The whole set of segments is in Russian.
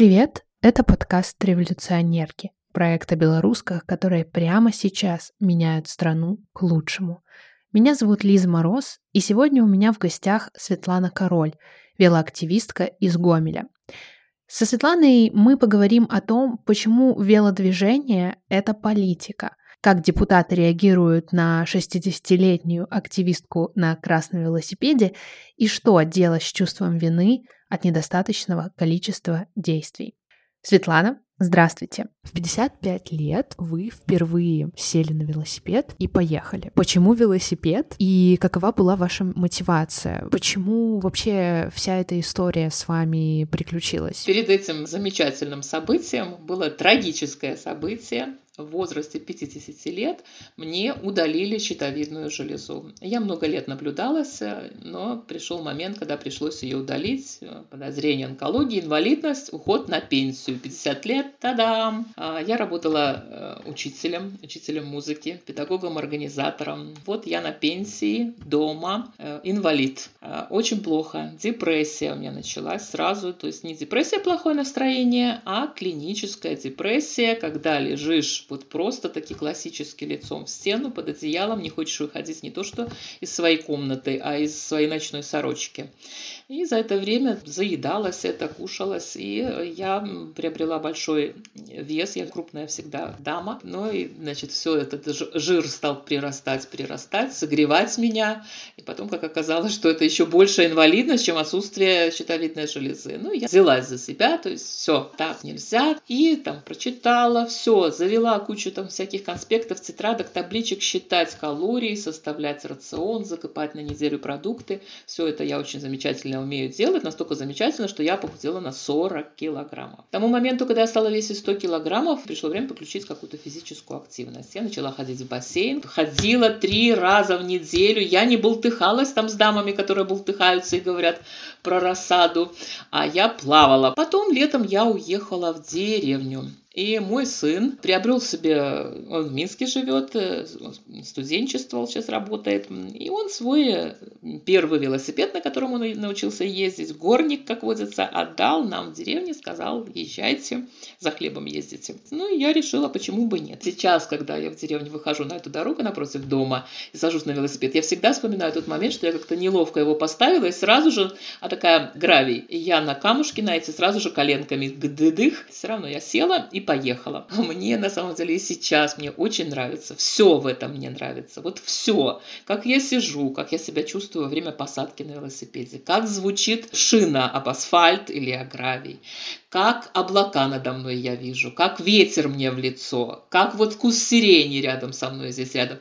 привет! Это подкаст «Революционерки», проект о белорусках, которые прямо сейчас меняют страну к лучшему. Меня зовут Лиза Мороз, и сегодня у меня в гостях Светлана Король, велоактивистка из Гомеля. Со Светланой мы поговорим о том, почему велодвижение — это политика, как депутаты реагируют на 60-летнюю активистку на красном велосипеде и что делать с чувством вины от недостаточного количества действий. Светлана, Здравствуйте. В 55 лет вы впервые сели на велосипед и поехали. Почему велосипед? И какова была ваша мотивация? Почему вообще вся эта история с вами приключилась? Перед этим замечательным событием было трагическое событие в возрасте 50 лет мне удалили щитовидную железу. Я много лет наблюдалась, но пришел момент, когда пришлось ее удалить. Подозрение онкологии, инвалидность, уход на пенсию. 50 лет, тадам! А, я работала э, учителем, учителем музыки, педагогом-организатором. Вот я на пенсии, дома, э, инвалид. А, очень плохо. Депрессия у меня началась сразу. То есть не депрессия, плохое настроение, а клиническая депрессия, когда лежишь вот просто таки классически лицом в стену под одеялом, не хочешь выходить не то что из своей комнаты, а из своей ночной сорочки. И за это время заедалась это, кушалась, и я приобрела большой вес, я крупная всегда дама, ну и, значит, все этот жир стал прирастать, прирастать, согревать меня, и потом, как оказалось, что это еще больше инвалидность, чем отсутствие щитовидной железы. Ну, я взялась за себя, то есть все, так нельзя, и там прочитала, все, завела кучу там всяких конспектов, тетрадок, табличек, считать калории, составлять рацион, закупать на неделю продукты, все это я очень замечательно умею делать, настолько замечательно, что я похудела на 40 килограммов. К тому моменту, когда я стала весить 100 килограммов, пришло время подключить какую-то физическую активность. Я начала ходить в бассейн, ходила три раза в неделю, я не болтыхалась там с дамами, которые болтыхаются и говорят про рассаду, а я плавала. Потом летом я уехала в деревню. И мой сын приобрел себе, он в Минске живет, э, студенчествовал, сейчас работает, и он свой э, первый велосипед, на котором он научился ездить, горник, как водится, отдал нам в деревне, сказал, езжайте, за хлебом ездите. Ну, и я решила, почему бы нет. Сейчас, когда я в деревне выхожу на эту дорогу напротив дома и сажусь на велосипед, я всегда вспоминаю тот момент, что я как-то неловко его поставила, и сразу же, такая гравий, я на камушке на эти сразу же коленками гдыдых, все равно я села и поехала. Мне на самом деле и сейчас мне очень нравится. Все в этом мне нравится. Вот все. Как я сижу, как я себя чувствую во время посадки на велосипеде, как звучит шина об асфальт или о гравий, как облака надо мной я вижу, как ветер мне в лицо, как вот вкус сирени рядом со мной здесь рядом.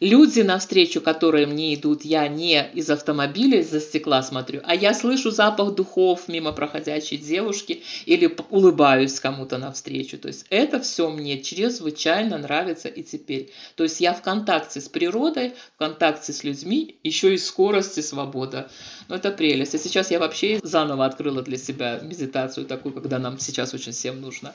Люди, навстречу которые мне идут, я не из автомобиля, из-за стекла смотрю, а я слышу запах духов мимо проходящей девушки или улыбаюсь кому-то навстречу. То есть это все мне чрезвычайно нравится и теперь. То есть я в контакте с природой, в контакте с людьми, еще и скорость и свобода. Ну, это прелесть. И сейчас я вообще заново открыла для себя медитацию такую, когда нам сейчас очень всем нужно.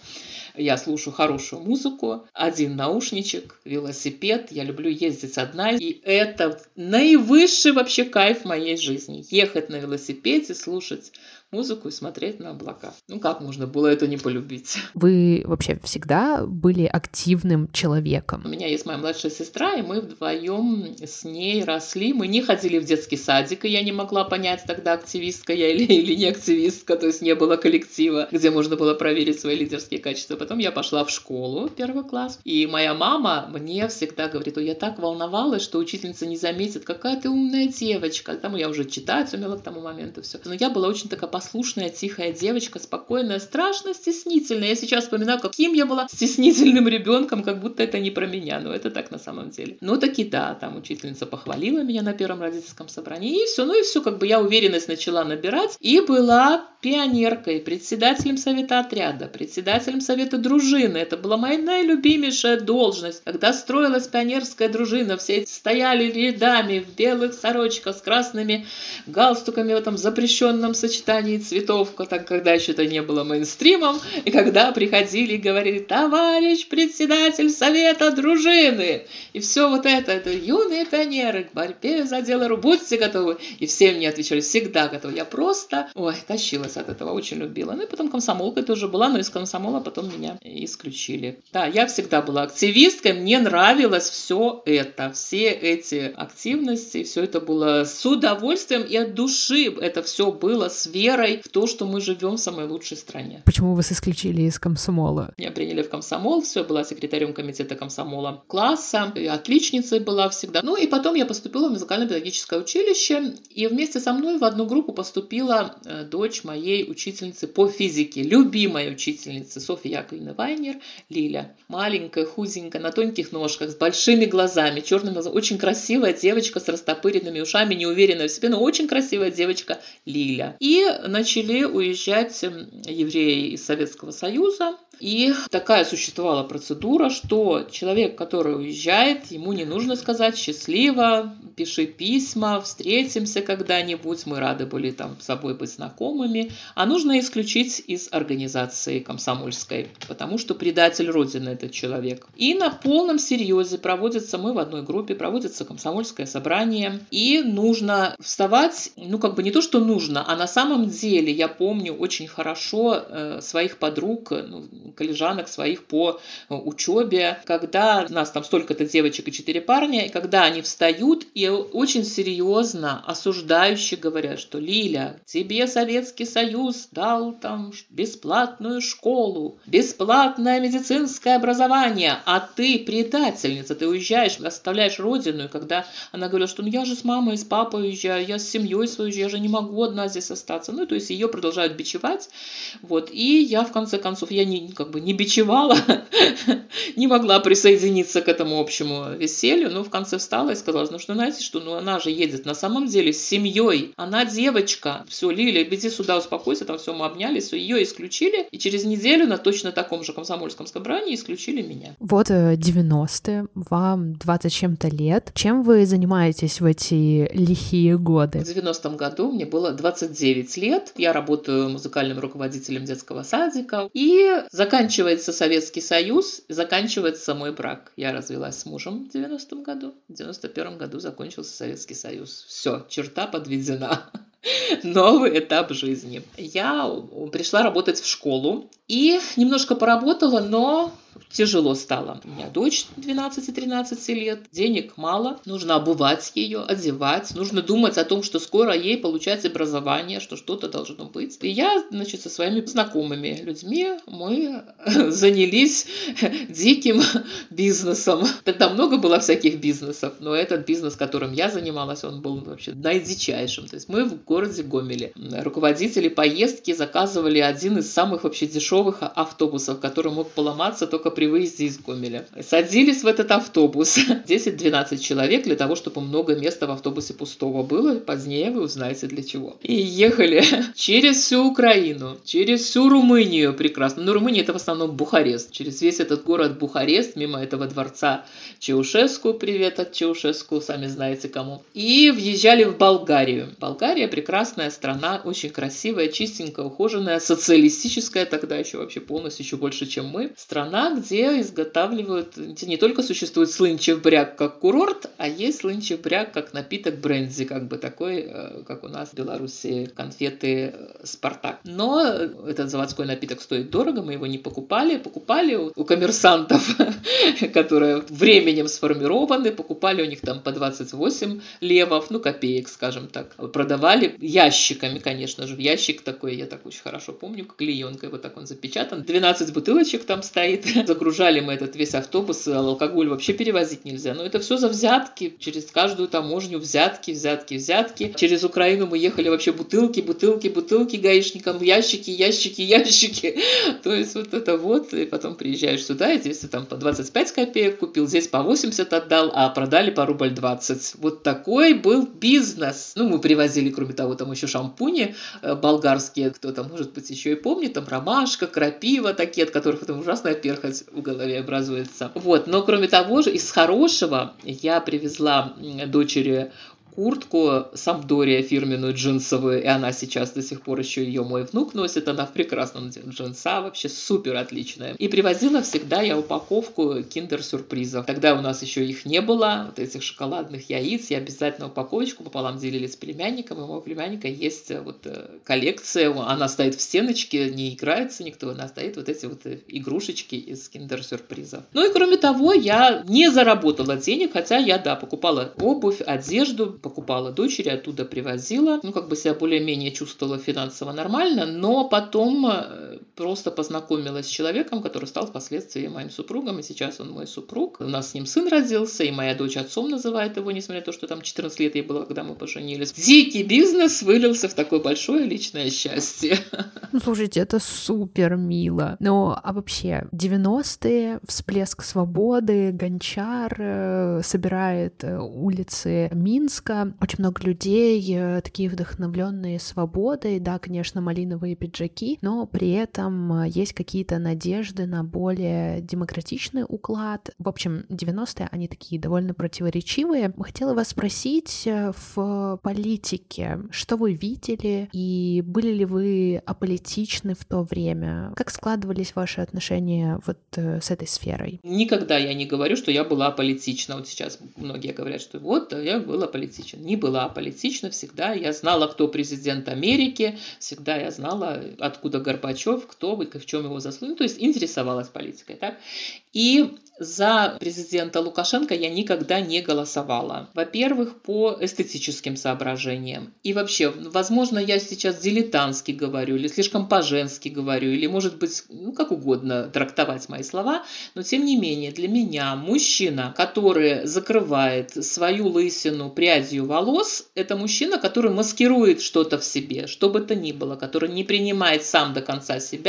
Я слушаю хорошую музыку, один наушничек, велосипед. Я люблю ездить одна. И это наивысший вообще кайф моей жизни. Ехать на велосипеде, слушать музыку и смотреть на облака. Ну как можно было это не полюбить? Вы вообще всегда были активным человеком? У меня есть моя младшая сестра, и мы вдвоем с ней росли. Мы не ходили в детский садик, и я не могла понять тогда, активистка я или, или не активистка, то есть не было коллектива, где можно было проверить свои лидерские качества. Потом я пошла в школу, первый класс, и моя мама мне всегда говорит, я так волновалась, что учительница не заметит, какая ты умная девочка. Там я уже читать умела к тому моменту все. Но я была очень такая послушная, тихая девочка, спокойная, страшно стеснительная. Я сейчас вспоминаю, каким я была стеснительным ребенком, как будто это не про меня, но это так на самом деле. Ну, таки да, там учительница похвалила меня на первом родительском собрании, и все, ну и все, как бы я уверенность начала набирать, и была пионеркой, председателем совета отряда, председателем совета дружины. Это была моя наилюбимейшая должность. Когда строилась пионерская дружина, все стояли рядами в белых сорочках с красными галстуками в этом запрещенном сочетании цветов, так, когда еще это не было мейнстримом, и когда приходили и говорили «Товарищ председатель совета дружины!» И все вот это, это юные пионеры к борьбе за дело, будьте готовы. И все мне отвечали «Всегда готовы». Я просто, ой, тащилась от этого, очень любила. Ну и потом комсомолкой тоже была, но из комсомола потом меня исключили. Да, я всегда была активисткой, мне нравилось все это, все эти активности, все это было с удовольствием и от души. Это все было с верой в то, что мы живем в самой лучшей стране. Почему вас исключили из комсомола? Меня приняли в комсомол, все, была секретарем комитета комсомола класса, отличницей была всегда. Ну и потом я поступила в музыкально-педагогическое училище, и вместе со мной в одну группу поступила э, дочь моей учительницы по физике, любимой учительницы Софья Яковлевна Вайнер, Лиля. Маленькая, худенькая, на тонких ножках, с большими глазами, черными глазами. Очень красивая девочка с растопыренными ушами, неуверенная в себе, но очень красивая девочка Лиля. И начали уезжать евреи из Советского Союза. И такая существовала процедура, что человек, который уезжает, ему не нужно сказать «счастливо», «пиши письма», «встретимся когда-нибудь», мы рады были там с собой быть знакомыми, а нужно исключить из организации комсомольской, потому что предатель Родины этот человек. И на полном серьезе проводится, мы в одной группе, проводится комсомольское собрание, и нужно вставать, ну как бы не то, что нужно, а на самом деле я помню очень хорошо э, своих подруг, ну, коллежанок своих по учебе, когда нас там столько-то девочек и четыре парня, и когда они встают и очень серьезно, осуждающе говорят, что Лиля, тебе Советский Союз дал там бесплатную школу, бесплатное медицинское образование, а ты предательница, ты уезжаешь, оставляешь родину, и когда она говорила, что ну я же с мамой с папой уезжаю, я с семьей своей уезжаю, я же не могу одна здесь остаться. Ну, то есть ее продолжают бичевать. Вот. И я, в конце концов, я не, как бы не бичевала, не могла присоединиться к этому общему веселью, но в конце встала и сказала, ну что, знаете, что ну она же едет на самом деле с семьей, она девочка, все, Лилия, иди сюда, успокойся, там все, мы обнялись, все, ее исключили, и через неделю на точно таком же комсомольском собрании исключили меня. Вот 90-е, э, вам 20 чем-то лет. Чем вы занимаетесь в эти лихие годы? В 90-м году мне было 29 лет, я работаю музыкальным руководителем детского садика, и заканчивается Советский Союз, заканчивается мой брак. Я развелась с мужем в 90-м году, в 91-м году закончился Советский Союз. Все, черта подведена. Новый этап жизни. Я пришла работать в школу и немножко поработала, но тяжело стало. У меня дочь 12-13 лет, денег мало, нужно обувать ее, одевать, нужно думать о том, что скоро ей получать образование, что что-то должно быть. И я, значит, со своими знакомыми людьми мы занялись диким бизнесом. Тогда много было всяких бизнесов, но этот бизнес, которым я занималась, он был вообще наидичайшим. То есть мы в городе Гомеле. Руководители поездки заказывали один из самых вообще дешевых автобусов, который мог поломаться только при выезде из Гомеля. Садились в этот автобус 10-12 человек для того, чтобы много места в автобусе пустого было. Позднее вы узнаете для чего. И ехали через всю Украину, через всю Румынию прекрасно. Но Румыния это в основном Бухарест. Через весь этот город Бухарест, мимо этого дворца Чаушеску, привет от Чаушеску, сами знаете кому. И въезжали в Болгарию. Болгария прекрасная страна, очень красивая, чистенькая, ухоженная, социалистическая тогда еще вообще полностью, еще больше, чем мы. Страна, где изготавливают, не только существует слынчев бряк как курорт, а есть слынчев бряк как напиток бренди, как бы такой, э, как у нас в Беларуси конфеты э, Спартак. Но этот заводской напиток стоит дорого, мы его не покупали, покупали у коммерсантов, которые временем сформированы, покупали у них там по 28 левов, ну копеек, скажем так, продавали ящиками, конечно же, в ящик такой, я так очень хорошо помню, клеенкой, вот так он запечатан, 12 бутылочек там стоит, загружали мы этот весь автобус, алкоголь вообще перевозить нельзя. Но это все за взятки, через каждую таможню взятки, взятки, взятки. Через Украину мы ехали вообще бутылки, бутылки, бутылки гаишникам, ящики, ящики, ящики. То есть вот это вот, и потом приезжаешь сюда, и здесь ты там по 25 копеек купил, здесь по 80 отдал, а продали по рубль 20. Вот такой был бизнес. Ну, мы привозили, кроме того, там еще шампуни э, болгарские, кто-то, может быть, еще и помнит, там ромашка, крапива такие, от которых там ужасная перхоть в голове образуется. Вот, но кроме того же, из хорошего я привезла дочери куртку Самдория фирменную джинсовую, и она сейчас до сих пор еще ее мой внук носит, она в прекрасном джинса, вообще супер отличная. И привозила всегда я упаковку киндер-сюрпризов. Тогда у нас еще их не было, вот этих шоколадных яиц, я обязательно упаковочку пополам делили с племянником, и у моего племянника есть э, вот э, коллекция, она стоит в стеночке, не играется никто, она стоит вот эти вот э, игрушечки из киндер-сюрпризов. Ну и кроме того, я не заработала денег, хотя я, да, покупала обувь, одежду, покупала дочери, оттуда привозила. Ну, как бы себя более-менее чувствовала финансово нормально, но потом э, просто познакомилась с человеком, который стал впоследствии моим супругом, и сейчас он мой супруг. У нас с ним сын родился, и моя дочь отцом называет его, несмотря на то, что там 14 лет ей было, когда мы поженились. Дикий бизнес вылился в такое большое личное счастье. Ну, слушайте, это супер мило. Но, а вообще, 90-е, всплеск свободы, Гончар э, собирает э, улицы Минска. Очень много людей, э, такие вдохновленные свободой. Да, конечно, малиновые пиджаки, но при этом есть какие-то надежды на более демократичный уклад. В общем, 90-е, они такие довольно противоречивые. Хотела вас спросить в политике, что вы видели и были ли вы аполитичны в то время? Как складывались ваши отношения вот с этой сферой? Никогда я не говорю, что я была политична. Вот сейчас многие говорят, что вот я была политична. Не была политична всегда. Я знала, кто президент Америки, всегда я знала, откуда Горбачев, кто вы, в чем его заслуги. Ну, то есть интересовалась политикой. Так? И за президента Лукашенко я никогда не голосовала. Во-первых, по эстетическим соображениям. И вообще, возможно, я сейчас дилетантски говорю, или слишком по-женски говорю, или, может быть, ну, как угодно трактовать мои слова, но, тем не менее, для меня мужчина, который закрывает свою лысину прядью волос, это мужчина, который маскирует что-то в себе, что бы то ни было, который не принимает сам до конца себя,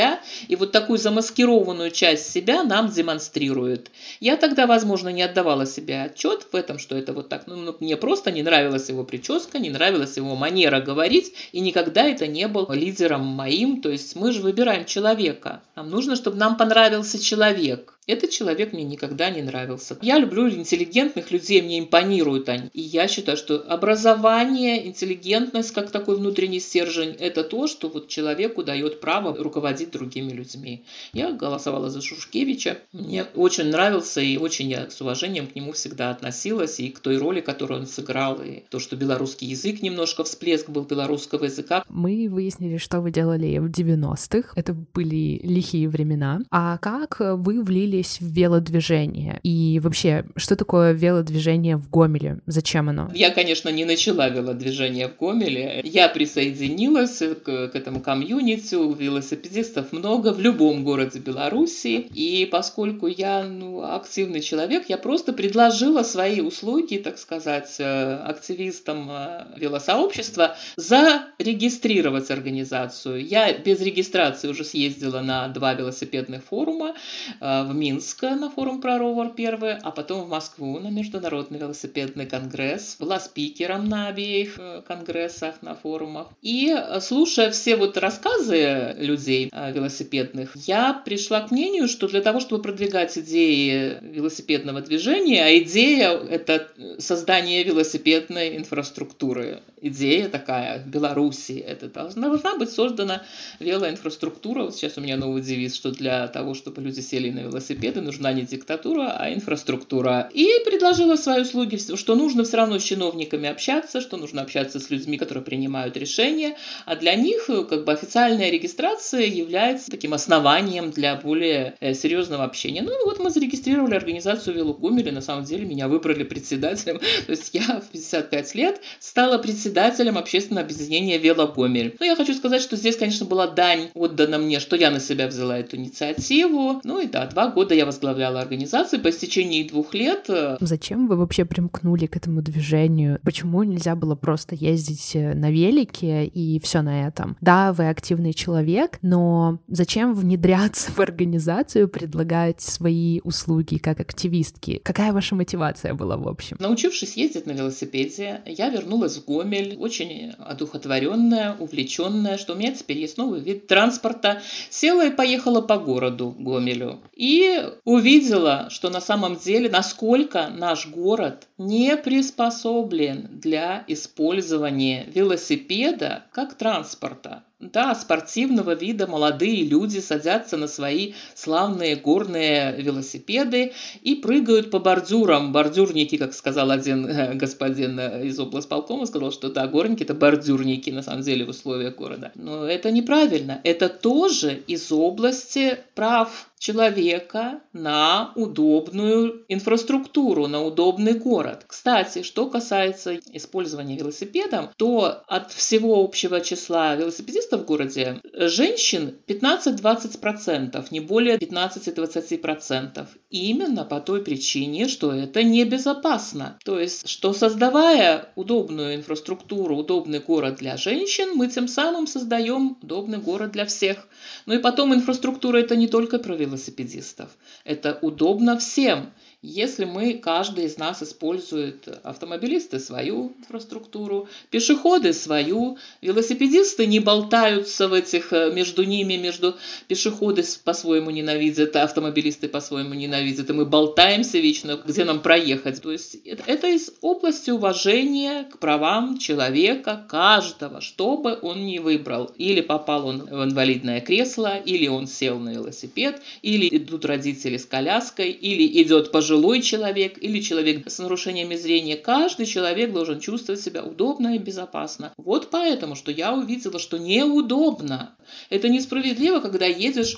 и вот такую замаскированную часть себя нам демонстрирует. Я тогда, возможно, не отдавала себе отчет в этом, что это вот так. Ну, ну, мне просто не нравилась его прическа, не нравилась его манера говорить, и никогда это не был лидером моим. То есть мы же выбираем человека. Нам нужно, чтобы нам понравился человек. Этот человек мне никогда не нравился. Я люблю интеллигентных людей, мне импонируют они. И я считаю, что образование, интеллигентность, как такой внутренний стержень, это то, что вот человеку дает право руководить другими людьми. Я голосовала за Шушкевича. Мне очень нравился и очень я с уважением к нему всегда относилась и к той роли, которую он сыграл, и то, что белорусский язык немножко всплеск был белорусского языка. Мы выяснили, что вы делали в 90-х. Это были лихие времена. А как вы влили влились в велодвижение? И вообще, что такое велодвижение в Гомеле? Зачем оно? Я, конечно, не начала велодвижение в Гомеле. Я присоединилась к, к этому комьюнити. Велосипедистов много в любом городе Беларуси. И поскольку я ну, активный человек, я просто предложила свои услуги, так сказать, э, активистам э, велосообщества зарегистрировать организацию. Я без регистрации уже съездила на два велосипедных форума э, в мире Минск на форум про ровер первый, а потом в Москву на Международный велосипедный конгресс. Была спикером на обеих э, конгрессах, на форумах. И э, слушая все вот рассказы людей э, велосипедных, я пришла к мнению, что для того, чтобы продвигать идеи велосипедного движения, а идея – это создание велосипедной инфраструктуры. Идея такая в Беларуси. Это должна, должна быть создана велоинфраструктура. Вот сейчас у меня новый девиз, что для того, чтобы люди сели на велосипед, велосипеды, нужна не диктатура, а инфраструктура. И предложила свои услуги, что нужно все равно с чиновниками общаться, что нужно общаться с людьми, которые принимают решения, а для них э, как бы официальная регистрация является таким основанием для более э, серьезного общения. Ну вот мы зарегистрировали организацию Велогомеля, на самом деле меня выбрали председателем, то есть я в 55 лет стала председателем общественного объединения Велогомель. Но я хочу сказать, что здесь, конечно, была дань отдана мне, что я на себя взяла эту инициативу. Ну и да, два года я возглавляла организацию. По истечении двух лет... Э, Зачем вы вообще примкнули к этому движению? Почему нельзя было просто ездить э, на велике и все на этом? Да, вы активный человек, но зачем внедряться в организацию, предлагать свои услуги как активистки? Какая ваша мотивация была в общем? Научившись ездить на велосипеде, я вернулась в Гомель, очень одухотворенная, увлеченная, что у меня теперь есть новый вид транспорта. Села и поехала по городу Гомелю. И увидела, что на самом деле, насколько наш город не приспособлен для использования велосипеда как транспорта. Да, спортивного вида молодые люди садятся на свои славные горные велосипеды и прыгают по бордюрам. Бордюрники, как сказал один э, господин э, из облсполкома, сказал, что да, горники – это бордюрники на самом деле в условиях города. Но это неправильно. Это тоже из области прав человека на удобную инфраструктуру, на удобный город. Кстати, что касается использования велосипедом, то от всего общего числа велосипедистов в городе женщин 15-20%, не более 15-20%. Именно по той причине, что это небезопасно. То есть, что создавая удобную инфраструктуру, удобный город для женщин, мы тем самым создаем удобный город для всех. Ну и потом инфраструктура это не только про велосипедистов. Это удобно всем. Если мы, каждый из нас использует автомобилисты свою инфраструктуру, пешеходы свою, велосипедисты не болтаются в этих, э, между ними, между пешеходы по-своему ненавидят, а автомобилисты по-своему ненавидят, и мы болтаемся вечно, где нам проехать. То есть это из области уважения к правам человека, каждого, что бы он ни выбрал. Или попал он в инвалидное кресло, или он сел на велосипед, или идут родители с коляской, или идет по пожилой человек или человек с нарушениями зрения, каждый человек должен чувствовать себя удобно и безопасно. Вот поэтому, что я увидела, что неудобно. Это несправедливо, когда едешь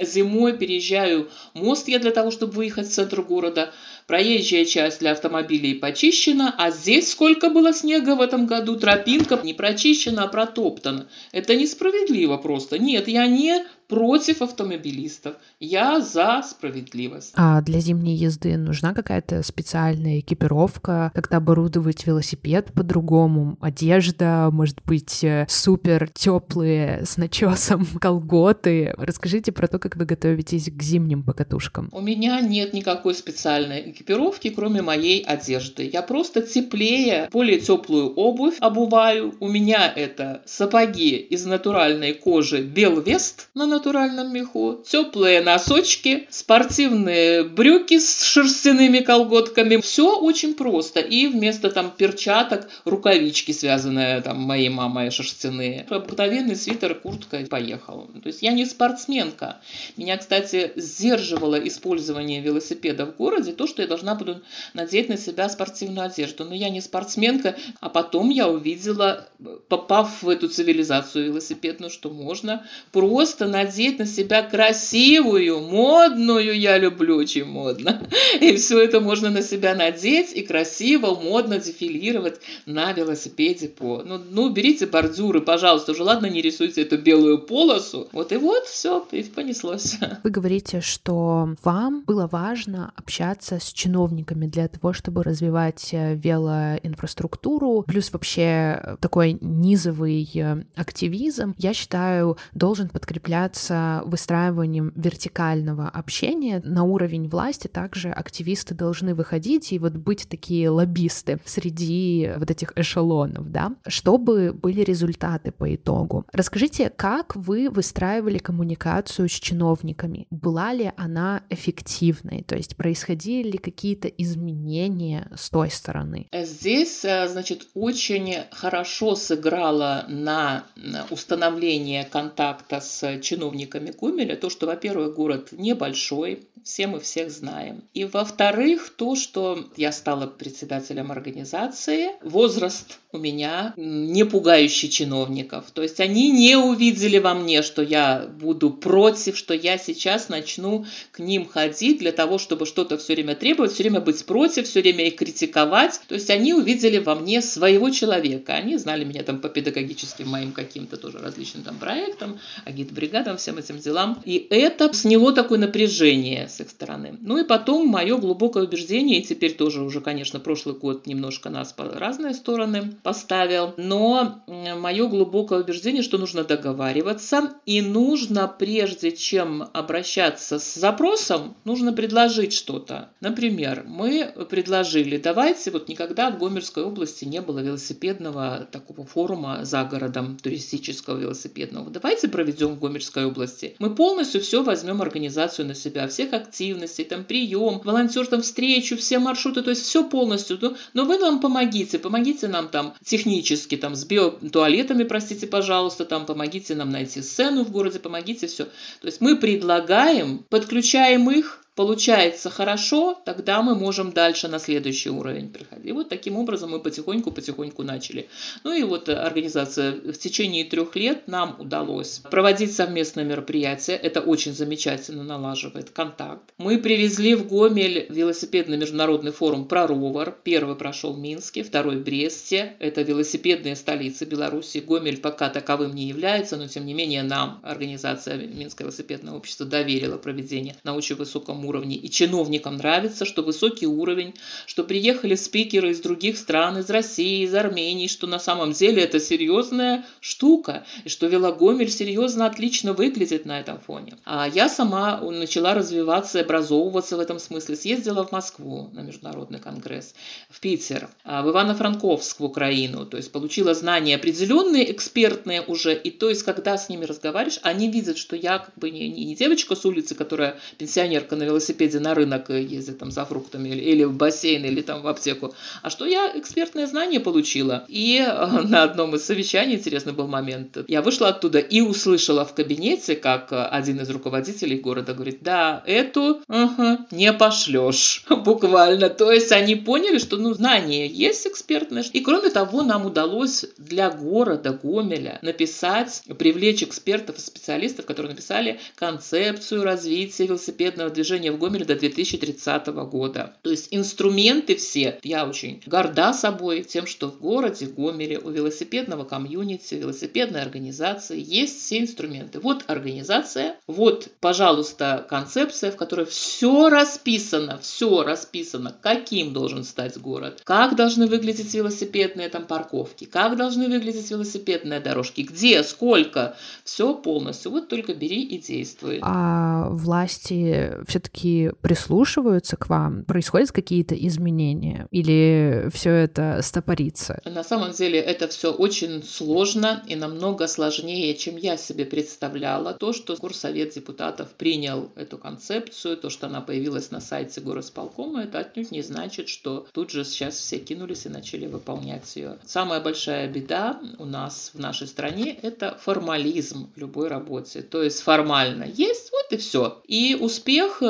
зимой, переезжаю мост я для того, чтобы выехать в центр города, проезжая часть для автомобилей почищена, а здесь сколько было снега в этом году, тропинка не прочищена, а протоптана. Это несправедливо просто. Нет, я не против автомобилистов. Я за справедливость. А для зимней езды нужна какая-то специальная экипировка, как-то оборудовать велосипед по-другому, одежда, может быть, э, супер теплые с начесом колготы. Расскажите про то, как вы готовитесь к зимним покатушкам. У меня нет никакой специальной экипировки, кроме моей одежды. Я просто теплее, более теплую обувь обуваю. У меня это сапоги из натуральной кожи Белвест на натуральном меху, теплые носочки, спортивные брюки с шерстяными колготками. Все очень просто. И вместо там перчаток рукавички, связанные там моей мамой шерстяные. Обыкновенный свитер, куртка, поехал. То есть я не спортсменка. Меня, кстати, сдерживало использование велосипеда в городе то, что я должна буду надеть на себя спортивную одежду. Но я не спортсменка, а потом я увидела, попав в эту цивилизацию велосипедную, что можно просто надеть надеть на себя красивую, модную, я люблю очень модно. И все это можно на себя надеть и красиво, модно дефилировать на велосипеде по. Ну, ну берите бордюры, пожалуйста, уже ладно, не рисуйте эту белую полосу. Вот и вот все, и понеслось. Вы говорите, что вам было важно общаться с чиновниками для того, чтобы развивать э, велоинфраструктуру, плюс вообще такой низовый э, активизм, я считаю, должен подкрепляться с выстраиванием вертикального общения на уровень власти также активисты должны выходить и вот быть такие лоббисты среди вот этих эшелонов, да, чтобы были результаты по итогу. Расскажите, как вы выстраивали коммуникацию с чиновниками? Была ли она эффективной? То есть происходили ли какие-то изменения с той стороны? Здесь, э, значит, очень хорошо сыграла на установление контакта с чиновниками чиновниками Гомеля, то, что, во-первых, город небольшой, все мы всех знаем. И, во-вторых, то, что я стала председателем организации, возраст у меня не пугающий чиновников. То есть они не увидели во мне, что я буду против, что я сейчас начну к ним ходить для того, чтобы что-то все время требовать, все время быть против, все время их критиковать. То есть они увидели во мне своего человека. Они знали меня там по педагогическим моим каким-то тоже различным там проектам, агитбригадам, всем этим делам. И это сняло такое напряжение с их стороны. Ну и потом мое глубокое убеждение, и теперь тоже уже, конечно, прошлый год немножко нас по разные стороны поставил, но мое глубокое убеждение, что нужно договариваться и нужно, прежде чем обращаться с запросом, нужно предложить что-то. Например, мы предложили, давайте, вот никогда в Гомерской области не было велосипедного такого форума за городом, туристического велосипедного. Давайте проведем в Гомерской Вологодской области. Мы полностью все возьмем организацию на себя, всех активностей, там прием, волонтер там встречу, все маршруты, то есть все полностью. Но, но вы нам помогите, помогите нам там технически, там с биотуалетами, простите, пожалуйста, там помогите нам найти сцену в городе, помогите все. То есть мы предлагаем, подключаем их, получается хорошо, тогда мы можем дальше на следующий уровень приходить. И вот таким образом мы потихоньку-потихоньку начали. Ну и вот организация в течение трех лет нам удалось проводить совместные мероприятия. Это очень замечательно налаживает контакт. Мы привезли в Гомель велосипедный международный форум про ровер. Первый прошел в Минске, второй в Бресте. Это велосипедные столицы Беларуси. Гомель пока таковым не является, но тем не менее нам организация Минское велосипедное общество доверила проведение на очень высоком уровне. И чиновникам нравится, что высокий уровень, что приехали спикеры из других стран, из России, из Армении, что на самом деле это серьезная штука, и что Велогомель серьезно отлично выглядит на этом фоне. А я сама начала развиваться, образовываться в этом смысле. Съездила в Москву на международный конгресс, в Питер, а, в Ивано-Франковск, в Украину. То есть получила знания определенные, экспертные уже. И то есть, когда с ними разговариваешь, они видят, что я как бы не, не девочка с улицы, которая пенсионерка на велосипеде, велосипеде на рынок ездить там за фруктами или, или в бассейн, или там в аптеку, а что я экспертное знание получила. И э, на одном из совещаний, интересный был момент, я вышла оттуда и услышала в кабинете, как один из руководителей города говорит, да, эту угу, не пошлешь, буквально. То есть они поняли, что ну, знание есть экспертное. И кроме того, нам удалось для города Гомеля написать, привлечь экспертов и специалистов, которые написали концепцию развития велосипедного движения в Гомеле до 2030 года. То есть инструменты все, я очень горда собой тем, что в городе Гомеле у велосипедного комьюнити, велосипедной организации есть все инструменты. Вот организация, вот, пожалуйста, концепция, в которой все расписано, все расписано, каким должен стать город, как должны выглядеть велосипедные там парковки, как должны выглядеть велосипедные дорожки, где, сколько, все полностью. Вот только бери и действуй. А власти все-таки все-таки прислушиваются к вам? Происходят какие-то изменения? Или все это стопорится? На самом деле это все очень сложно и намного сложнее, чем я себе представляла. То, что Горсовет депутатов принял эту концепцию, то, что она появилась на сайте горосполкома, это отнюдь не значит, что тут же сейчас все кинулись и начали выполнять ее. Самая большая беда у нас в нашей стране – это формализм в любой работе. То есть формально есть, вот и все. И успех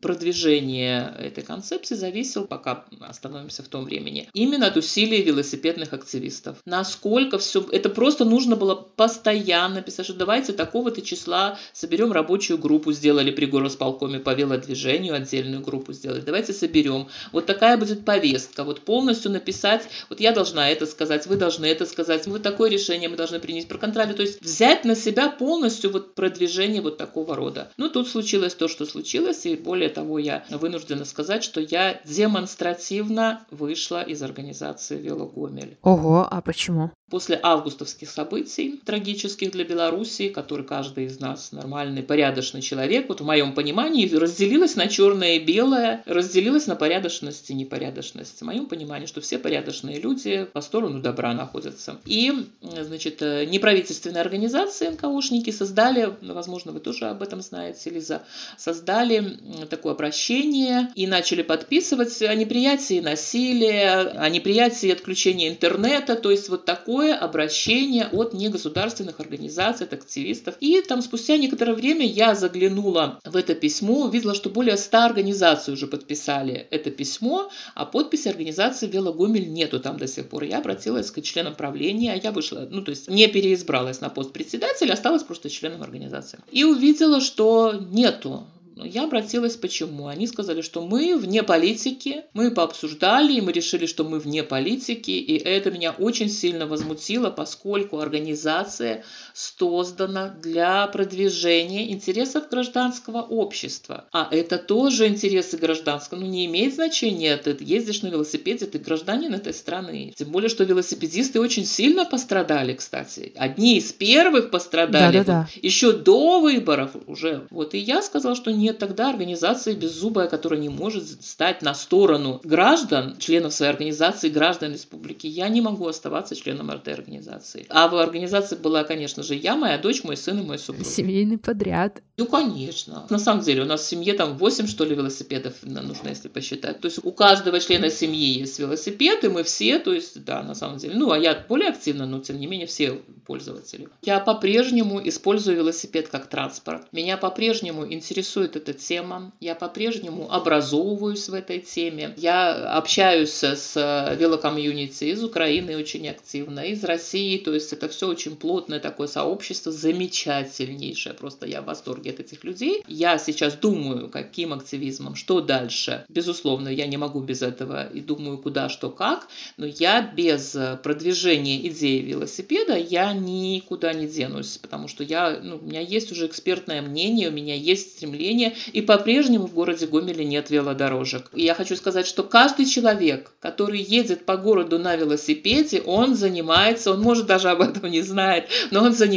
продвижение этой концепции зависел, пока остановимся в том времени, именно от усилий велосипедных активистов. Насколько все... Это просто нужно было постоянно писать, что давайте такого-то числа соберем рабочую группу, сделали при горосполкоме по велодвижению, отдельную группу сделали. Давайте соберем. Вот такая будет повестка. Вот полностью написать, вот я должна это сказать, вы должны это сказать, вот такое решение мы должны принять про контроль. То есть взять на себя полностью вот продвижение вот такого рода. Ну, тут случилось то, что случилось, и более того, я вынуждена сказать, что я демонстративно вышла из организации «Велогомель». Ого, а почему? После августовских событий, трагических для Беларуси, который каждый из нас нормальный, порядочный человек, вот в моем понимании, разделилась на черное и белое, разделилась на порядочность и непорядочность. В моем понимании, что все порядочные люди по сторону добра находятся. И, значит, неправительственные организации, НКОшники, создали, возможно, вы тоже об этом знаете, Лиза, создали такое обращение и начали подписывать о неприятии насилия, о неприятии отключения интернета, то есть вот такое такое обращение от негосударственных организаций, от активистов. И там спустя некоторое время я заглянула в это письмо, увидела, что более 100 организаций уже подписали это письмо, а подписи организации Велогомель нету там до сих пор. Я обратилась к членам правления, я вышла, ну то есть не переизбралась на пост председателя, осталась просто членом организации. И увидела, что нету я обратилась почему. Они сказали, что мы вне политики, мы пообсуждали, и мы решили, что мы вне политики, и это меня очень сильно возмутило, поскольку организация создана для продвижения интересов гражданского общества. А это тоже интересы гражданского. Ну, не имеет значения, ты ездишь на велосипеде, ты гражданин этой страны. Тем более, что велосипедисты очень сильно пострадали, кстати. Одни из первых пострадали. Да, да, да. Еще до выборов уже. Вот. И я сказала, что не нет тогда организации беззубая, которая не может стать на сторону граждан, членов своей организации, граждан республики. Я не могу оставаться членом этой организации. А в организации была, конечно же, я, моя дочь, мой сын и мой супруг. Семейный подряд. Ну, конечно. На самом деле, у нас в семье там 8, что ли, велосипедов нужно, если посчитать. То есть у каждого члена семьи есть велосипед, и мы все, то есть, да, на самом деле. Ну, а я более активно, но тем не менее все пользователи. Я по-прежнему использую велосипед как транспорт. Меня по-прежнему интересует эта тема. Я по-прежнему образовываюсь в этой теме. Я общаюсь с велокомьюнити из Украины очень активно, из России. То есть это все очень плотное такое сообщество, замечательнейшее. Просто я в восторге от этих людей. Я сейчас думаю, каким активизмом, что дальше. Безусловно, я не могу без этого и думаю, куда, что, как. Но я без продвижения идеи велосипеда, я никуда не денусь, потому что я, ну, у меня есть уже экспертное мнение, у меня есть стремление, и по-прежнему в городе Гомеле нет велодорожек. И я хочу сказать, что каждый человек, который едет по городу на велосипеде, он занимается, он может даже об этом не знает, но он занимается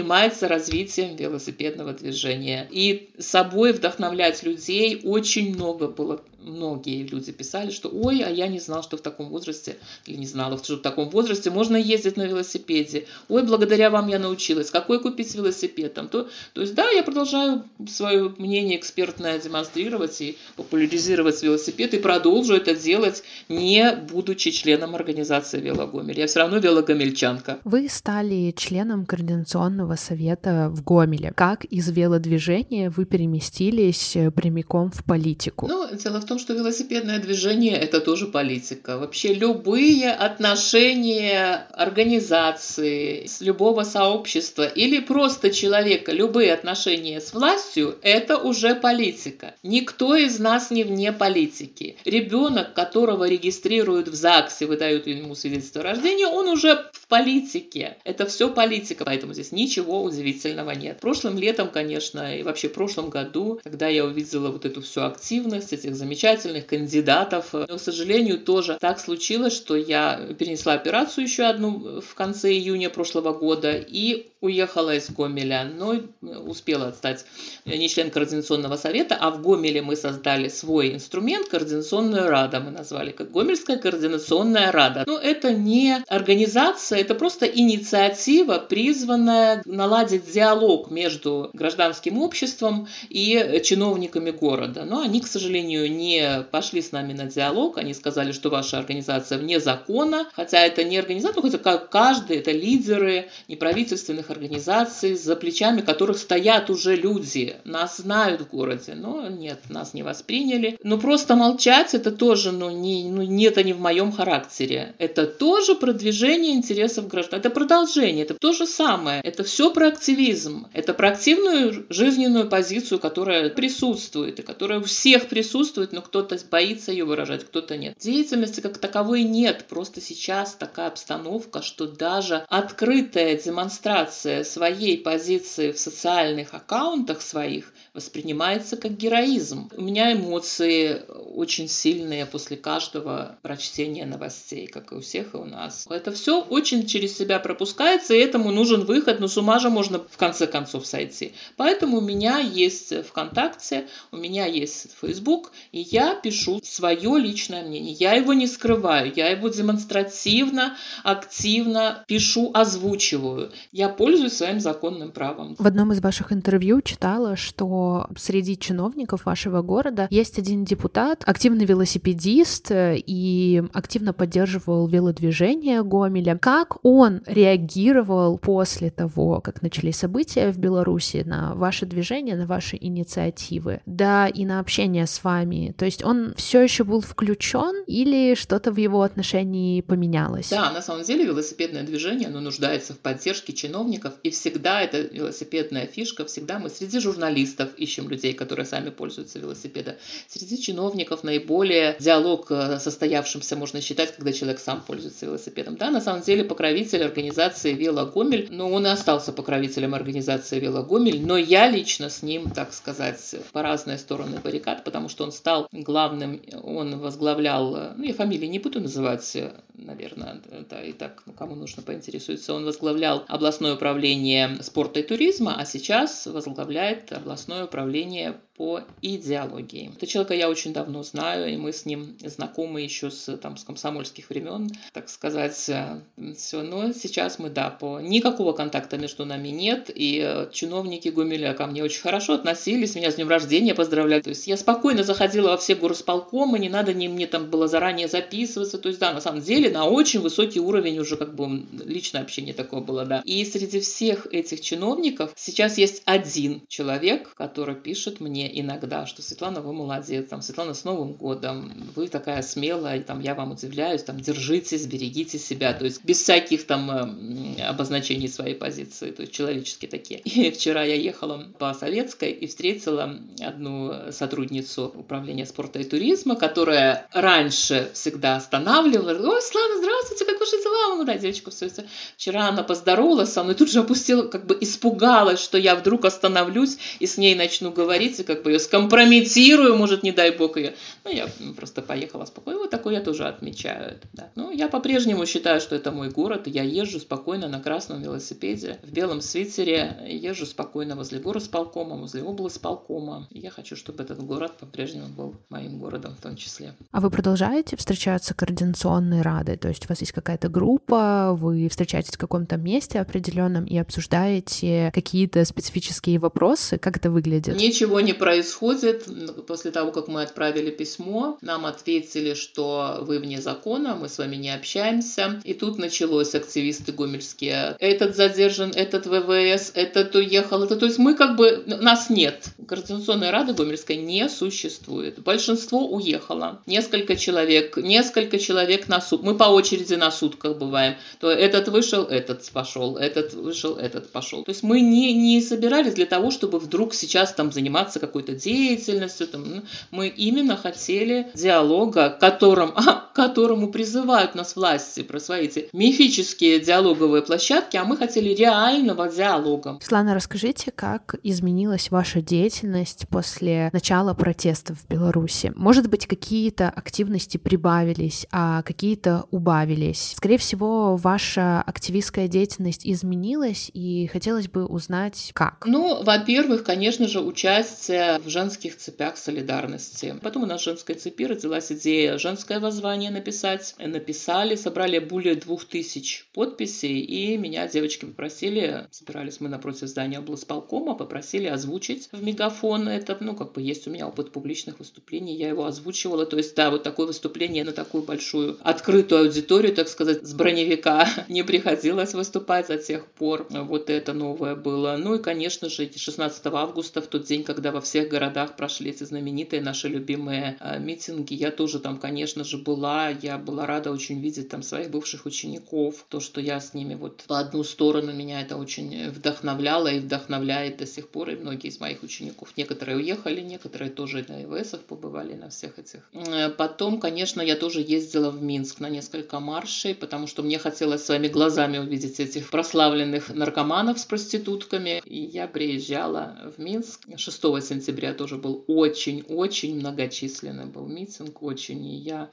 развитием велосипедного движения. И собой вдохновлять людей очень много было многие люди писали, что ой, а я не знал, что в таком возрасте, или не знала, что в таком возрасте можно ездить на велосипеде. Ой, благодаря вам я научилась. Какой купить велосипед? Там, то, то есть, да, я продолжаю свое мнение экспертное демонстрировать и популяризировать велосипед, и продолжу это делать, не будучи членом организации «Велогомель». Я все равно велогомельчанка. Вы стали членом Координационного совета в Гомеле. Как из велодвижения вы переместились прямиком в политику? Ну, дело в том, что велосипедное движение – это тоже политика. Вообще любые отношения организации, с любого сообщества или просто человека, любые отношения с властью – это уже политика. Никто из нас не вне политики. Ребенок, которого регистрируют в ЗАГСе, выдают ему свидетельство о рождении, он уже политике. Это все политика, поэтому здесь ничего удивительного нет. Прошлым летом, конечно, и вообще в прошлом году, когда я увидела вот эту всю активность этих замечательных кандидатов. Но, к сожалению, тоже так случилось, что я перенесла операцию еще одну в конце июня прошлого года и уехала из Гомеля, но успела стать не член Координационного совета, а в Гомеле мы создали свой инструмент, Координационная рада мы назвали, как Гомельская координационная рада. Но это не организация, это просто инициатива, призванная наладить диалог между гражданским обществом и чиновниками города. Но они, к сожалению, не пошли с нами на диалог, они сказали, что ваша организация вне закона, хотя это не организация, хотя каждый, это лидеры неправительственных организаций, за плечами которых стоят уже люди, нас знают в городе, но нет, нас не восприняли. Но просто молчать это тоже, ну, не, ну, не это не в моем характере. Это тоже продвижение интересов граждан, это продолжение, это то же самое. Это все про активизм, это про активную жизненную позицию, которая присутствует и которая у всех присутствует, но кто-то боится ее выражать, кто-то нет. Деятельности как таковой нет, просто сейчас такая обстановка, что даже открытая демонстрация публикация своей позиции в социальных аккаунтах своих воспринимается как героизм. У меня эмоции очень сильные после каждого прочтения новостей, как и у всех и у нас. Это все очень через себя пропускается, и этому нужен выход, но с ума же можно в конце концов сойти. Поэтому у меня есть ВКонтакте, у меня есть Facebook, и я пишу свое личное мнение. Я его не скрываю, я его демонстративно, активно пишу, озвучиваю. Я пользуюсь своим законным правом. В одном из ваших интервью читала, что среди чиновников вашего города есть один депутат, активный велосипедист э, и активно поддерживал велодвижение Гомеля. Как он реагировал после того, как начались события в Беларуси на ваше движение, на ваши инициативы, да и на общение с вами? То есть он все еще был включен или что-то в его отношении поменялось? Да, на самом деле велосипедное движение, оно нуждается в поддержке чиновников чиновников, и всегда это велосипедная фишка, всегда мы среди журналистов ищем людей, которые сами пользуются велосипедом. Среди чиновников наиболее диалог э, состоявшимся можно считать, когда человек сам пользуется велосипедом. Да, на самом деле покровитель организации Велогомель, но он и остался покровителем организации Велогомель, но я лично с ним, так сказать, по разные стороны баррикад, потому что он стал главным, он возглавлял, э, ну я фамилии не буду называть, э, наверное, да, и так, ну, кому нужно поинтересуется, он возглавлял областное управление управление спорта и туризма, а сейчас возглавляет областное управление по идеологии. Это человека я очень давно знаю, и мы с ним знакомы еще с, там, с комсомольских времен, так сказать. Все. Но сейчас мы, да, по... никакого контакта между нами нет, и э, чиновники Гумиля ко мне очень хорошо относились, меня с днем рождения поздравляли. То есть я спокойно заходила во все горосполкомы, не надо не мне там было заранее записываться. То есть, да, на самом деле, на очень высокий уровень уже как бы личное общение такое было, да. И среди всех этих чиновников сейчас есть один человек, который пишет мне иногда, что Светлана, вы молодец, там, Светлана, с Новым годом, вы такая смелая, там, я вам удивляюсь, там, держитесь, берегите себя, то есть без всяких там э, обозначений своей позиции, то есть человеческие такие. И вчера я ехала по Советской и встретила одну сотрудницу управления спорта и туризма, которая раньше всегда останавливала, ой, Слава, здравствуйте, как ваши дела? Ну да, девочка, все, все. Вчера она поздоровалась со мной, тут же опустила, как бы испугалась, что я вдруг остановлюсь и с ней начну говорить, и как бы ее скомпрометирую, может, не дай бог ее. Ну, я просто поехала спокойно. Вот такое я тоже отмечаю. Да. Ну, я по-прежнему считаю, что это мой город. Я езжу спокойно на красном велосипеде, в белом свитере, езжу спокойно возле горосполкома, возле облсполкома. Я хочу, чтобы этот город по-прежнему был моим городом в том числе. А вы продолжаете встречаться координационной радой? То есть у вас есть какая-то группа, вы встречаетесь в каком-то месте определенном и обсуждаете какие-то специфические вопросы? Как это выглядит? Ничего не происходит. После того, как мы отправили письмо, нам ответили, что вы вне закона, мы с вами не общаемся. И тут началось активисты гомельские. Этот задержан, этот ВВС, этот уехал. Это, то есть мы как бы... Нас нет. Координационной рады гомельской не существует. Большинство уехало. Несколько человек, несколько человек на суд. Мы по очереди на сутках бываем. То этот вышел, этот пошел, этот вышел, этот пошел. То есть мы не, не собирались для того, чтобы вдруг сейчас там заниматься какой какой-то деятельностью. Там, ну, мы именно хотели диалога, которым, которому призывают нас власти про свои эти мифические диалоговые площадки, а мы хотели реального диалога. Светлана, расскажите, как изменилась ваша деятельность после начала протестов в Беларуси? Может быть, какие-то активности прибавились, а какие-то убавились? Скорее всего, ваша активистская деятельность изменилась, и хотелось бы узнать, как. Ну, во-первых, конечно же, участие в женских цепях солидарности. Потом у нас в женской цепи родилась идея женское воззвание написать. Написали, собрали более двух тысяч подписей, и меня девочки попросили, собирались мы напротив здания облсполкома, попросили озвучить в мегафон это, ну, как бы есть у меня опыт публичных выступлений, я его озвучивала, то есть, да, вот такое выступление на такую большую открытую аудиторию, так сказать, с броневика не приходилось выступать до тех пор, вот это новое было. Ну и, конечно же, 16 августа, в тот день, когда во всех городах прошли эти знаменитые наши любимые э, митинги. Я тоже там, конечно же, была. Я была рада очень видеть там своих бывших учеников. То, что я с ними вот по одну сторону, меня это очень вдохновляло и вдохновляет до сих пор. И многие из моих учеников, некоторые уехали, некоторые тоже на ИВСах побывали, на всех этих. Э, потом, конечно, я тоже ездила в Минск на несколько маршей, потому что мне хотелось своими глазами увидеть этих прославленных наркоманов с проститутками. И я приезжала в Минск 6 сентября тоже был очень-очень многочисленный был митинг, очень, и я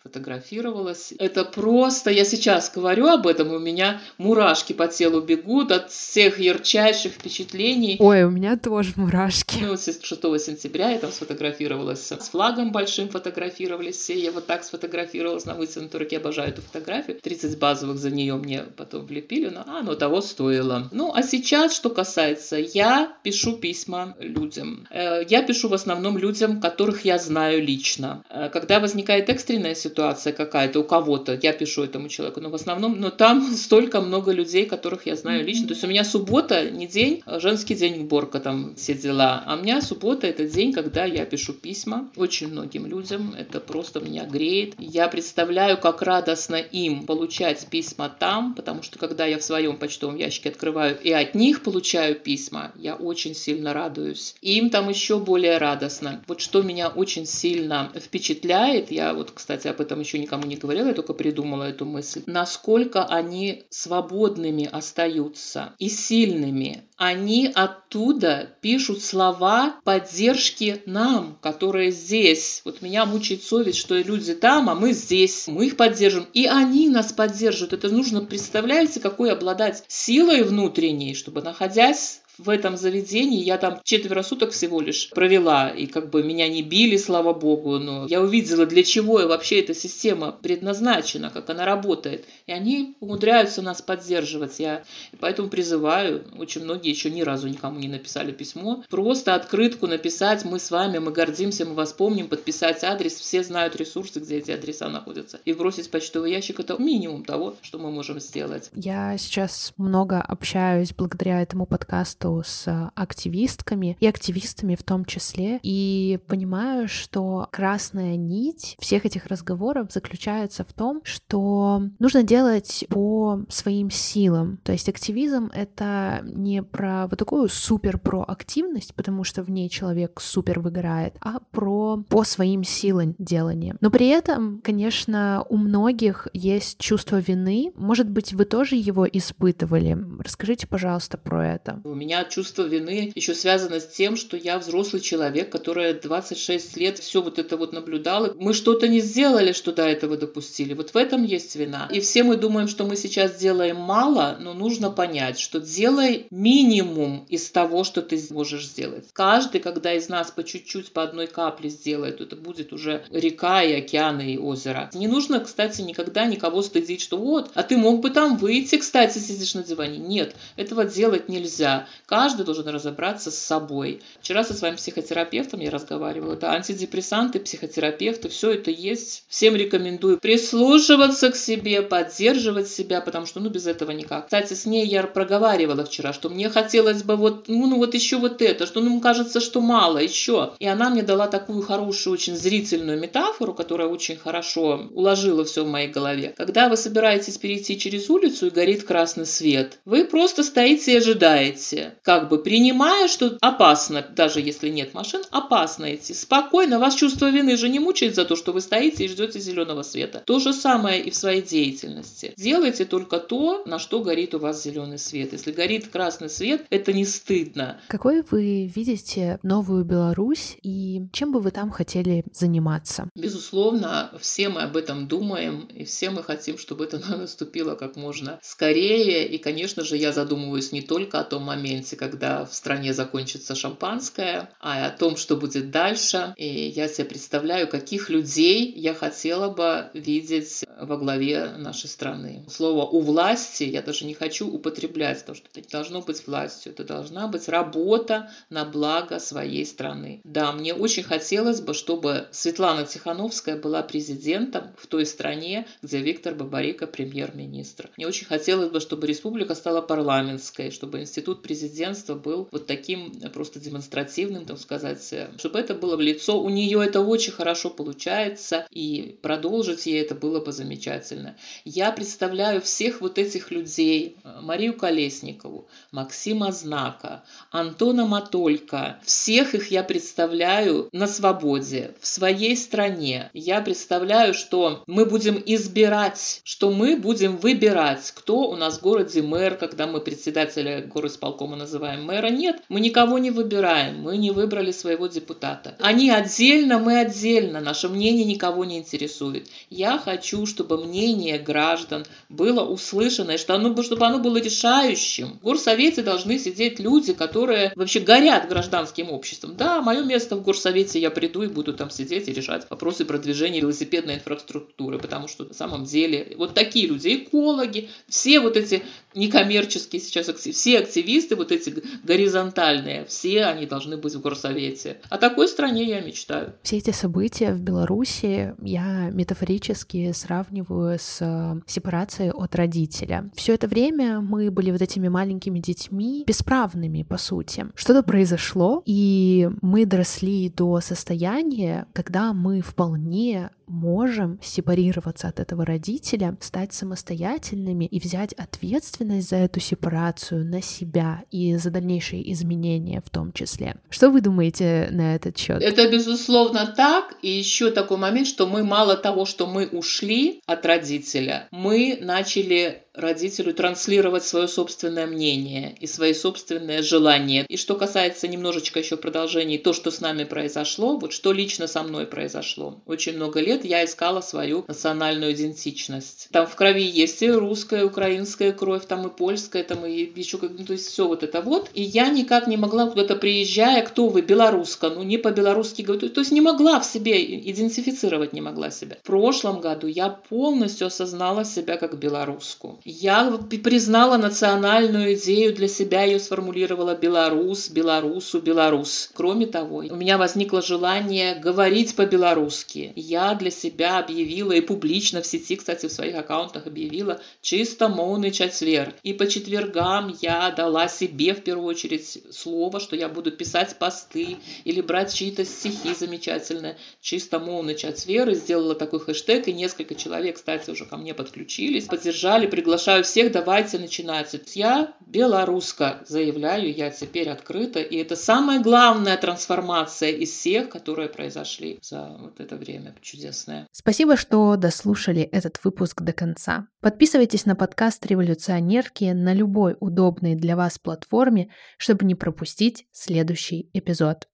фотографировалась. Это просто, я сейчас говорю об этом, у меня мурашки по телу бегут от всех ярчайших впечатлений. Ой, у меня тоже мурашки. Ну, 6 сентября я там сфотографировалась с флагом большим, фотографировались все, я вот так сфотографировалась на вытянутой руке, обожаю эту фотографию. 30 базовых за нее мне потом влепили, но оно того стоило. Ну, а сейчас, что касается, я пишу письма людям. Э, я пишу в основном людям, которых я знаю лично. Э, когда возникает экстренная ситуация какая-то у кого-то, я пишу этому человеку, но в основном, но там столько много людей, которых я знаю лично. То есть у меня суббота не день, а женский день уборка, там все дела. А у меня суббота это день, когда я пишу письма очень многим людям. Это просто меня греет. Я представляю, как радостно им получать письма там, потому что когда я в своем почтовом ящике открываю и от них получаю письма, я очень сильно радуюсь. Им там еще более радостно. Вот что меня очень сильно впечатляет, я вот, кстати, об этом еще не никому не говорила, я только придумала эту мысль. Насколько они свободными остаются и сильными. Они оттуда пишут слова поддержки нам, которые здесь. Вот меня мучает совесть, что люди там, а мы здесь. Мы их поддержим. И они нас поддерживают. Это нужно, представляете, какой обладать силой внутренней, чтобы находясь в этом заведении. Я там четверо суток всего лишь провела, и как бы меня не били, слава богу, но я увидела, для чего и вообще эта система предназначена, как она работает. И они умудряются нас поддерживать. Я поэтому призываю, очень многие еще ни разу никому не написали письмо, просто открытку написать, мы с вами, мы гордимся, мы вас помним, подписать адрес, все знают ресурсы, где эти адреса находятся, и бросить почтовый ящик, это минимум того, что мы можем сделать. Я сейчас много общаюсь благодаря этому подкасту работу с активистками и активистами в том числе, и понимаю, что красная нить всех этих разговоров заключается в том, что нужно делать по своим силам. То есть активизм — это не про вот такую супер проактивность, потому что в ней человек супер выгорает, а про по своим силам делание. Но при этом, конечно, у многих есть чувство вины. Может быть, вы тоже его испытывали? Расскажите, пожалуйста, про это. У меня чувство вины еще связано с тем, что я взрослый человек, который 26 лет все вот это вот наблюдала. Мы что-то не сделали, что до этого допустили. Вот в этом есть вина. И все мы думаем, что мы сейчас делаем мало, но нужно понять, что делай минимум из того, что ты можешь сделать. Каждый, когда из нас по чуть-чуть, по одной капле сделает, это будет уже река и океаны и озеро. Не нужно, кстати, никогда никого стыдить, что вот, а ты мог бы там выйти, кстати, сидишь на диване. Нет, этого делать нельзя. Каждый должен разобраться с собой. Вчера со своим психотерапевтом я разговаривала. Это антидепрессанты, психотерапевты, все это есть. Всем рекомендую прислушиваться к себе, поддерживать себя, потому что ну без этого никак. Кстати, с ней я проговаривала вчера, что мне хотелось бы вот, ну, ну вот еще вот это, что ну кажется, что мало еще. И она мне дала такую хорошую, очень зрительную метафору, которая очень хорошо уложила все в моей голове. Когда вы собираетесь перейти через улицу и горит красный свет, вы просто стоите и ожидаете как бы принимая, что опасно, даже если нет машин, опасно идти. Спокойно, вас чувство вины же не мучает за то, что вы стоите и ждете зеленого света. То же самое и в своей деятельности. Делайте только то, на что горит у вас зеленый свет. Если горит красный свет, это не стыдно. Какой вы видите новую Беларусь и чем бы вы там хотели заниматься? Безусловно, все мы об этом думаем, и все мы хотим, чтобы это наступило как можно скорее. И, конечно же, я задумываюсь не только о том моменте, моменте, когда в стране закончится шампанское, а о том, что будет дальше. И я себе представляю, каких людей я хотела бы видеть во главе нашей страны. Слово «у власти» я даже не хочу употреблять, потому что это не должно быть властью, это должна быть работа на благо своей страны. Да, мне очень хотелось бы, чтобы Светлана Тихановская была президентом в той стране, где Виктор Бабарика премьер-министр. Мне очень хотелось бы, чтобы республика стала парламентской, чтобы институт президента президентства был вот таким просто демонстративным, так сказать, чтобы это было в лицо. У нее это очень хорошо получается, и продолжить ей это было бы замечательно. Я представляю всех вот этих людей, Марию Колесникову, Максима Знака, Антона Матолька, всех их я представляю на свободе, в своей стране. Я представляю, что мы будем избирать, что мы будем выбирать, кто у нас в городе мэр, когда мы председателя горосполкома называем мэра. Нет, мы никого не выбираем, мы не выбрали своего депутата. Они отдельно, мы отдельно, наше мнение никого не интересует. Я хочу, чтобы мнение граждан было услышано, и что оно, чтобы оно было решающим. В горсовете должны сидеть люди, которые вообще горят гражданским обществом. Да, мое место в горсовете, я приду и буду там сидеть и решать вопросы продвижения велосипедной инфраструктуры, потому что на самом деле вот такие люди, экологи, все вот эти некоммерческие сейчас, все активисты, вот эти горизонтальные, все они должны быть в горсовете. О такой стране я мечтаю. Все эти события в Беларуси я метафорически сравниваю с э, сепарацией от родителя. Все это время мы были вот этими маленькими детьми, бесправными, по сути. Что-то произошло, и мы доросли до состояния, когда мы вполне можем сепарироваться от этого родителя, стать самостоятельными и взять ответственность за эту сепарацию на себя и за дальнейшие изменения в том числе. Что вы думаете на этот счет? Это безусловно так. И еще такой момент, что мы мало того, что мы ушли от родителя, мы начали родителю транслировать свое собственное мнение и свои собственные желания. И что касается немножечко еще продолжений, то, что с нами произошло, вот что лично со мной произошло. Очень много лет я искала свою национальную идентичность. Там в крови есть и русская, и украинская кровь, там и польская, там и еще как ну, то есть все вот это вот. И я никак не могла куда-то приезжая, кто вы, белоруска, ну не по-белорусски говорю, то есть не могла в себе идентифицировать, не могла себя. В прошлом году я полностью осознала себя как белоруску. Я признала национальную идею для себя, ее сформулировала белорус, белорусу, белорус. Кроме того, у меня возникло желание говорить по-белорусски. Я для себя объявила и публично в сети, кстати, в своих аккаунтах объявила чисто моуный четвер. И по четвергам я дала себе в первую очередь слово, что я буду писать посты или брать чьи-то стихи замечательные. Чисто моуный четвер. И сделала такой хэштег, и несколько человек, кстати, уже ко мне подключились, поддержали, пригласили приглашаю всех, давайте начинать. Я белоруска, заявляю я теперь открыто. И это самая главная трансформация из всех, которые произошли за вот это время чудесное. Спасибо, что дослушали этот выпуск до конца. Подписывайтесь на подкаст «Революционерки» на любой удобной для вас платформе, чтобы не пропустить следующий эпизод.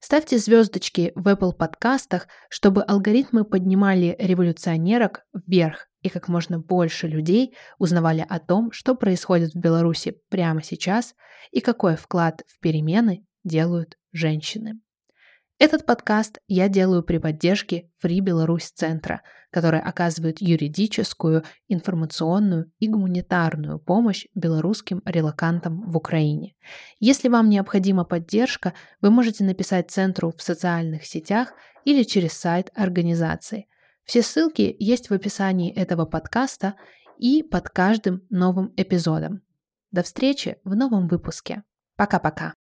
Ставьте звездочки в Apple подкастах, чтобы алгоритмы поднимали революционерок вверх и как можно больше людей узнавали о том, что происходит в Беларуси прямо сейчас и какой вклад в перемены делают женщины. Этот подкаст я делаю при поддержке Free Беларусь Центра, который оказывает юридическую, информационную и гуманитарную помощь белорусским релакантам в Украине. Если вам необходима поддержка, вы можете написать Центру в социальных сетях или через сайт организации. Все ссылки есть в описании этого подкаста и под каждым новым эпизодом. До встречи в новом выпуске. Пока-пока.